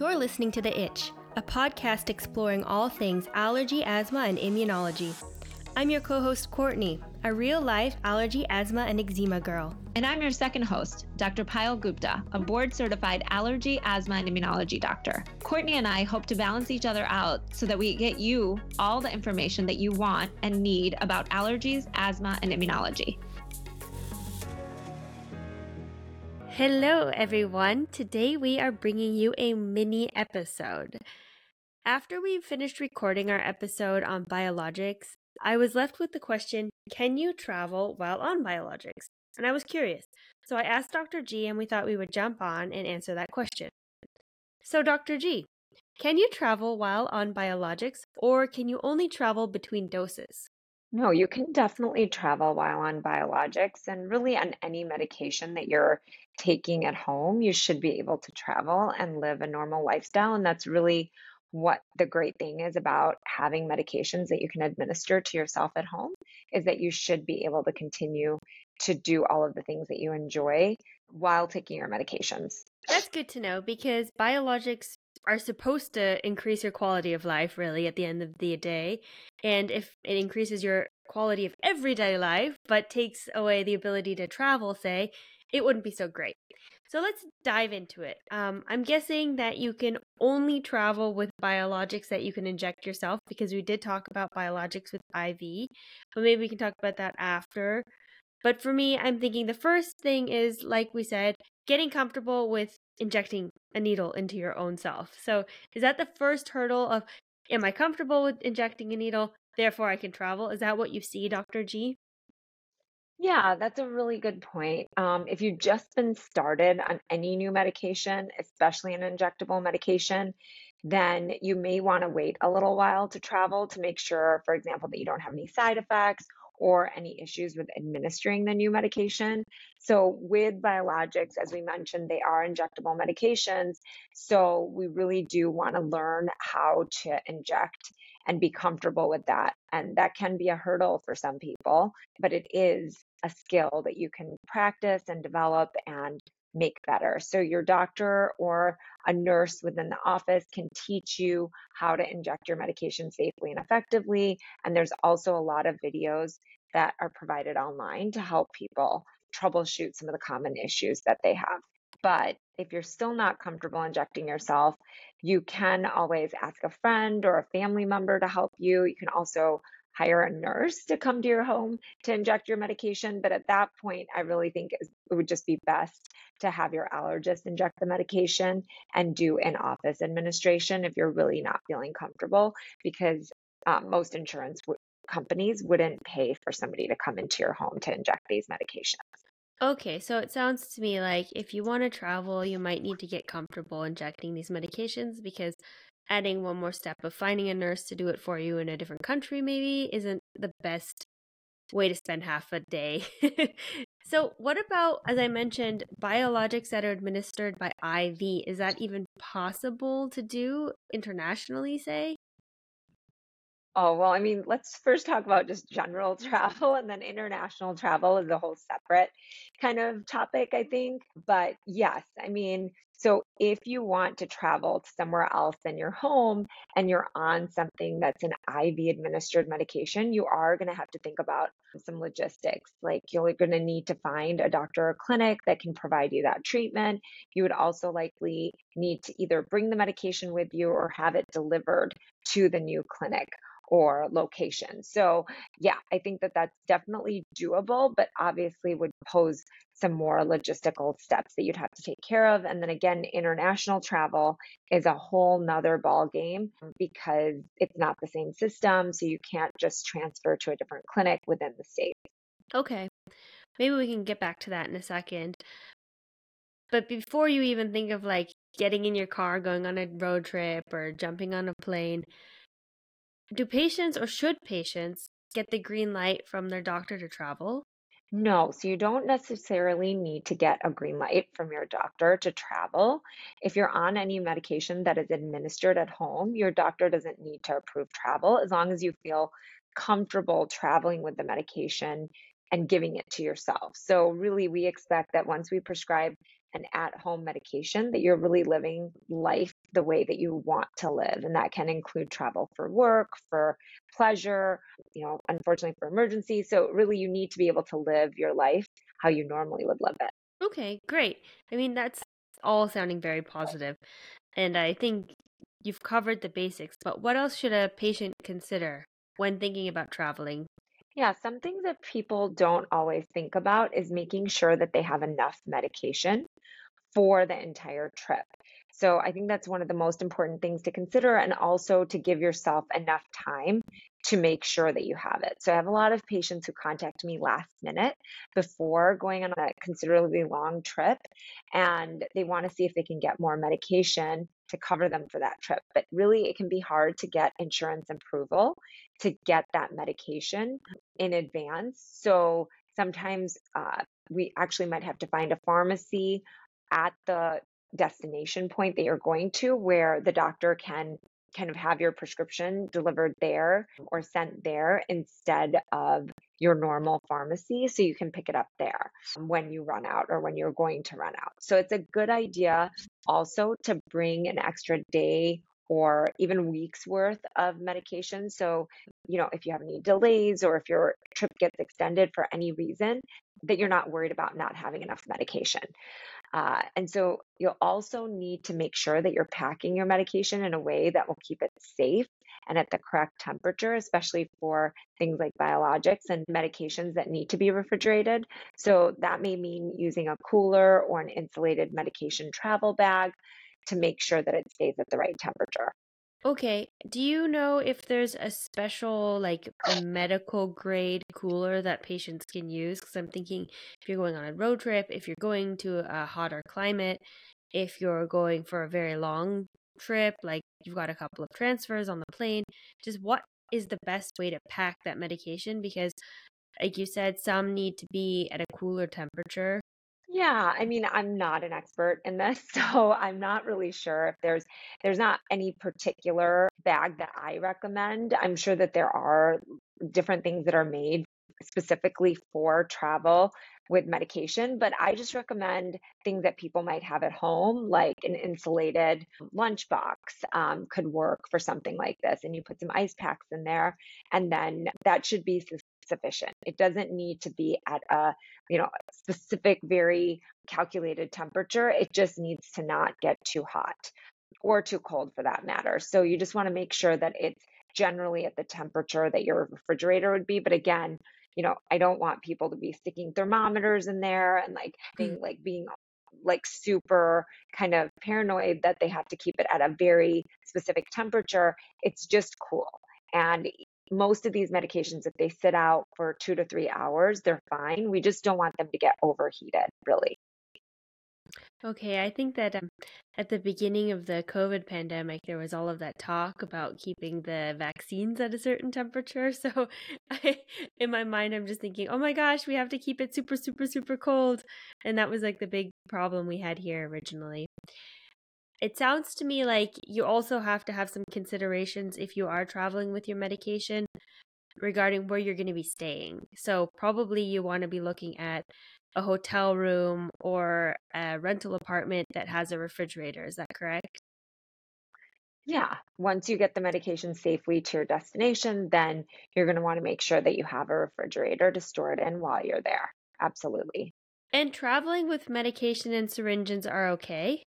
You're listening to The Itch, a podcast exploring all things allergy, asthma, and immunology. I'm your co host, Kortney, a real life allergy, asthma, and eczema girl. And I'm your second host, Dr. Payal Gupta, a board certified allergy, asthma, and immunology doctor. Kortney and I hope to balance each other out so that we get you all the information that you want and need about allergies, asthma, and immunology. Hello, everyone. Today we are bringing you a mini episode. After we finished recording our episode on biologics, I was left with the question Can you travel while on biologics? And I was curious. So I asked Dr. G, and we thought we would jump on and answer that question. So, Dr. G, can you travel while on biologics, or can you only travel between doses? No, you can definitely travel while on biologics and really on any medication that you're taking at home. You should be able to travel and live a normal lifestyle. And that's really what the great thing is about having medications that you can administer to yourself at home is that you should be able to continue to do all of the things that you enjoy while taking your medications. That's good to know because biologics are supposed to increase your quality of life really at the end of the day. And if it increases your quality of everyday life but takes away the ability to travel, say, it wouldn't be so great. So let's dive into it. Um, I'm guessing that you can only travel with biologics that you can inject yourself because we did talk about biologics with IV, but maybe we can talk about that after. But for me, I'm thinking the first thing is, like we said, getting comfortable with injecting a needle into your own self. So, is that the first hurdle of am I comfortable with injecting a needle? Therefore, I can travel. Is that what you see, Dr. G? Yeah, that's a really good point. Um, if you've just been started on any new medication, especially an injectable medication, then you may want to wait a little while to travel to make sure, for example, that you don't have any side effects or any issues with administering the new medication. So, with biologics, as we mentioned, they are injectable medications. So, we really do want to learn how to inject and be comfortable with that. And that can be a hurdle for some people, but it is a skill that you can practice and develop and make better. So, your doctor or a nurse within the office can teach you how to inject your medication safely and effectively. And there's also a lot of videos that are provided online to help people troubleshoot some of the common issues that they have. But if you're still not comfortable injecting yourself, you can always ask a friend or a family member to help you. You can also hire a nurse to come to your home to inject your medication. But at that point, I really think it would just be best to have your allergist inject the medication and do an office administration if you're really not feeling comfortable, because um, most insurance w- companies wouldn't pay for somebody to come into your home to inject these medications. Okay, so it sounds to me like if you want to travel, you might need to get comfortable injecting these medications because adding one more step of finding a nurse to do it for you in a different country maybe isn't the best way to spend half a day. so, what about, as I mentioned, biologics that are administered by IV? Is that even possible to do internationally, say? Oh, well, I mean, let's first talk about just general travel and then international travel is a whole separate kind of topic, I think. But yes, I mean, so if you want to travel to somewhere else than your home and you're on something that's an IV administered medication, you are going to have to think about some logistics. Like you're going to need to find a doctor or clinic that can provide you that treatment. You would also likely need to either bring the medication with you or have it delivered to the new clinic or location. So, yeah, I think that that's definitely doable, but obviously would pose some more logistical steps that you'd have to take care of. And then again, international travel is a whole nother ball game because it's not the same system. So you can't just transfer to a different clinic within the state. Okay. Maybe we can get back to that in a second. But before you even think of like getting in your car, going on a road trip, or jumping on a plane, do patients or should patients get the green light from their doctor to travel? No, so you don't necessarily need to get a green light from your doctor to travel. If you're on any medication that is administered at home, your doctor doesn't need to approve travel as long as you feel comfortable traveling with the medication and giving it to yourself. So, really, we expect that once we prescribe an at home medication, that you're really living life the way that you want to live. And that can include travel for work, for pleasure, you know, unfortunately for emergencies. So, really, you need to be able to live your life how you normally would live it. Okay, great. I mean, that's all sounding very positive. And I think you've covered the basics, but what else should a patient consider when thinking about traveling? Yeah, something that people don't always think about is making sure that they have enough medication for the entire trip. So I think that's one of the most important things to consider and also to give yourself enough time to make sure that you have it. So I have a lot of patients who contact me last minute before going on a considerably long trip and they want to see if they can get more medication to cover them for that trip. But really, it can be hard to get insurance approval to get that medication in advance. So sometimes uh, we actually might have to find a pharmacy at the destination point that you're going to where the doctor can kind of have your prescription delivered there or sent there instead of your normal pharmacy so you can pick it up there when you run out or when you're going to run out. So it's a good idea also to bring an extra day or even weeks worth of medication. So, you know, if you have any delays or if your trip gets extended for any reason, that you're not worried about not having enough medication. Uh, and so you'll also need to make sure that you're packing your medication in a way that will keep it safe and at the correct temperature, especially for things like biologics and medications that need to be refrigerated. So that may mean using a cooler or an insulated medication travel bag to make sure that it stays at the right temperature. Okay. Do you know if there's a special, like a medical grade cooler that patients can use? Because I'm thinking if you're going on a road trip, if you're going to a hotter climate, if you're going for a very long trip, like you've got a couple of transfers on the plane, just what is the best way to pack that medication? Because, like you said, some need to be at a cooler temperature yeah, I mean, I'm not an expert in this, so I'm not really sure if there's there's not any particular bag that I recommend. I'm sure that there are different things that are made specifically for travel with medication, but I just recommend things that people might have at home, like an insulated lunchbox um, could work for something like this. And you put some ice packs in there, and then that should be sufficient. It doesn't need to be at a, you know, specific, very calculated temperature. It just needs to not get too hot or too cold for that matter. So you just want to make sure that it's generally at the temperature that your refrigerator would be. But again, you know, I don't want people to be sticking thermometers in there and like being mm. like being like super kind of paranoid that they have to keep it at a very specific temperature. It's just cool. And most of these medications, if they sit out for two to three hours, they're fine. We just don't want them to get overheated, really. Okay, I think that um, at the beginning of the COVID pandemic, there was all of that talk about keeping the vaccines at a certain temperature. So, I, in my mind, I'm just thinking, oh my gosh, we have to keep it super, super, super cold. And that was like the big problem we had here originally. It sounds to me like you also have to have some considerations if you are traveling with your medication regarding where you're going to be staying. So, probably you want to be looking at a hotel room or a rental apartment that has a refrigerator. Is that correct? Yeah. Once you get the medication safely to your destination, then you're going to want to make sure that you have a refrigerator to store it in while you're there. Absolutely. And traveling with medication and syringes are okay?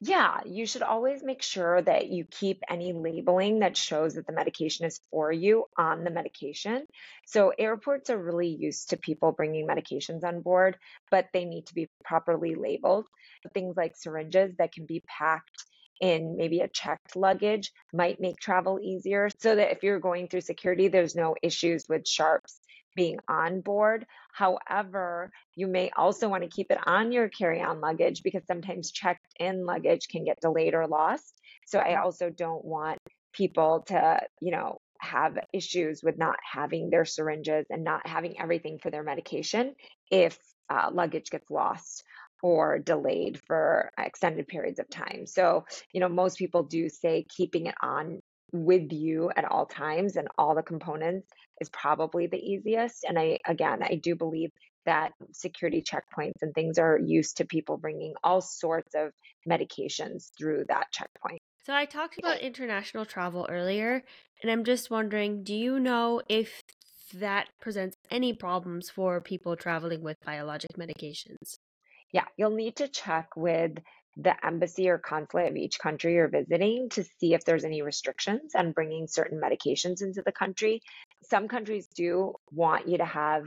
Yeah, you should always make sure that you keep any labeling that shows that the medication is for you on the medication. So, airports are really used to people bringing medications on board, but they need to be properly labeled. Things like syringes that can be packed in maybe a checked luggage might make travel easier so that if you're going through security, there's no issues with sharps being on board. However, you may also want to keep it on your carry on luggage because sometimes checked in luggage can get delayed or lost. So I also don't want people to, you know, have issues with not having their syringes and not having everything for their medication if uh, luggage gets lost or delayed for extended periods of time. So, you know, most people do say keeping it on with you at all times and all the components is probably the easiest. And I, again, I do believe that security checkpoints and things are used to people bringing all sorts of medications through that checkpoint. So I talked about international travel earlier, and I'm just wondering do you know if that presents any problems for people traveling with biologic medications? Yeah, you'll need to check with the embassy or consulate of each country you're visiting to see if there's any restrictions on bringing certain medications into the country. Some countries do want you to have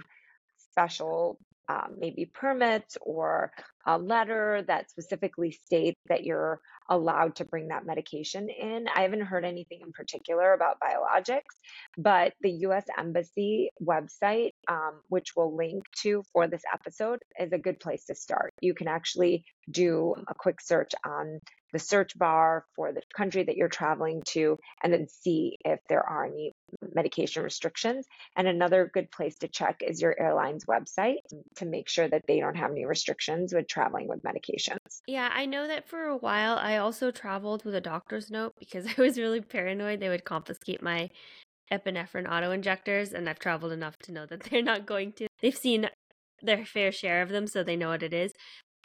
special um, maybe permits or a letter that specifically states that you're allowed to bring that medication in. I haven't heard anything in particular about biologics, but the US Embassy website, um, which we'll link to for this episode, is a good place to start. You can actually do a quick search on the search bar for the country that you're traveling to and then see if there are any medication restrictions. And another good place to check is your airline's website to make sure that they don't have any restrictions with traveling with medications. Yeah, I know that for a while I also traveled with a doctor's note because I was really paranoid they would confiscate my epinephrine auto injectors and I've traveled enough to know that they're not going to. They've seen their fair share of them so they know what it is.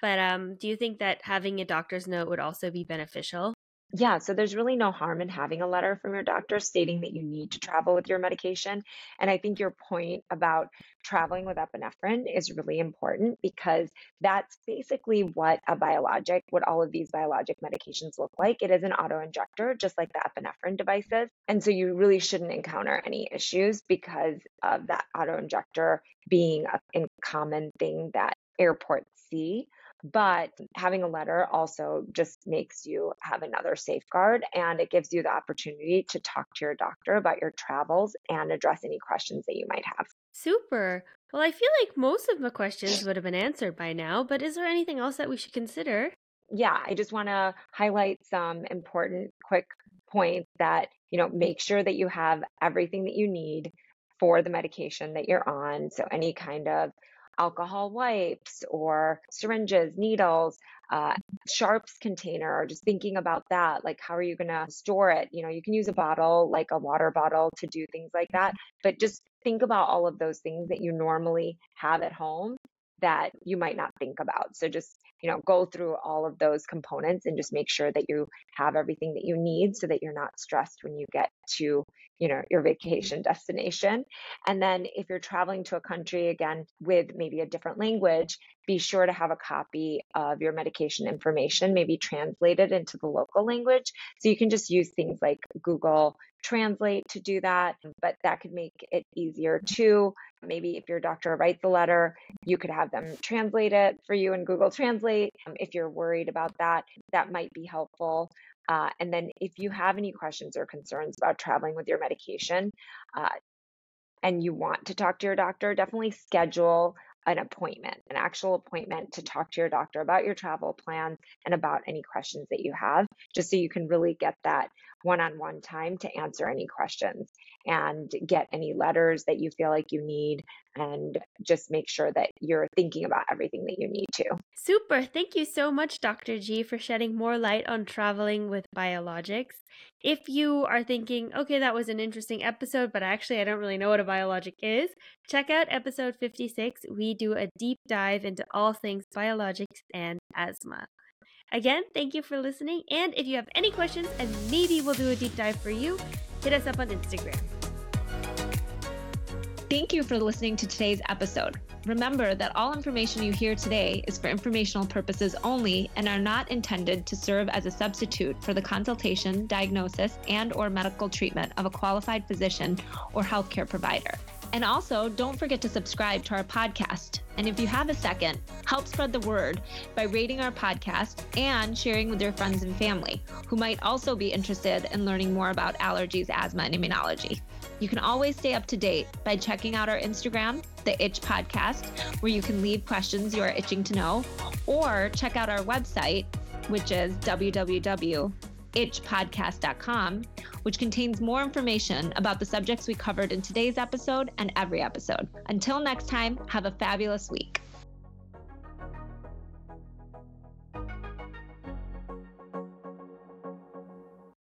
But um, do you think that having a doctor's note would also be beneficial? Yeah, so there's really no harm in having a letter from your doctor stating that you need to travel with your medication. And I think your point about traveling with epinephrine is really important because that's basically what a biologic, what all of these biologic medications look like. It is an auto injector, just like the epinephrine devices. And so you really shouldn't encounter any issues because of that auto injector being a common thing that airports see. But having a letter also just makes you have another safeguard and it gives you the opportunity to talk to your doctor about your travels and address any questions that you might have. Super. Well, I feel like most of the questions would have been answered by now, but is there anything else that we should consider? Yeah, I just want to highlight some important quick points that, you know, make sure that you have everything that you need for the medication that you're on. So, any kind of alcohol wipes or syringes, needles, uh, sharps container, or just thinking about that. Like, how are you going to store it? You know, you can use a bottle, like a water bottle, to do things like that. But just think about all of those things that you normally have at home that you might not think about. So just, you know, go through all of those components and just make sure that you have everything that you need so that you're not stressed when you get to, you know, your vacation destination. And then if you're traveling to a country again with maybe a different language, be sure to have a copy of your medication information, maybe translated into the local language. So you can just use things like Google Translate to do that, but that could make it easier too. Maybe if your doctor writes a letter, you could have them translate it for you in Google Translate. Um, if you're worried about that, that might be helpful. Uh, and then if you have any questions or concerns about traveling with your medication, uh, and you want to talk to your doctor, definitely schedule an appointment, an actual appointment to talk to your doctor about your travel plans and about any questions that you have, just so you can really get that one on one time to answer any questions and get any letters that you feel like you need and just make sure that you're thinking about everything that you need to. Super. Thank you so much, Dr. G, for shedding more light on traveling with biologics. If you are thinking, okay, that was an interesting episode, but actually I don't really know what a biologic is, check out episode 56. We do a deep dive into all things biologics and asthma. Again, thank you for listening. And if you have any questions, and maybe we'll do a deep dive for you, hit us up on Instagram. Thank you for listening to today's episode. Remember that all information you hear today is for informational purposes only and are not intended to serve as a substitute for the consultation, diagnosis, and or medical treatment of a qualified physician or healthcare provider. And also, don't forget to subscribe to our podcast. And if you have a second, help spread the word by rating our podcast and sharing with your friends and family who might also be interested in learning more about allergies, asthma, and immunology. You can always stay up to date by checking out our Instagram, the Itch Podcast, where you can leave questions you are itching to know, or check out our website, which is www itchpodcast.com, which contains more information about the subjects we covered in today's episode and every episode. Until next time, have a fabulous week.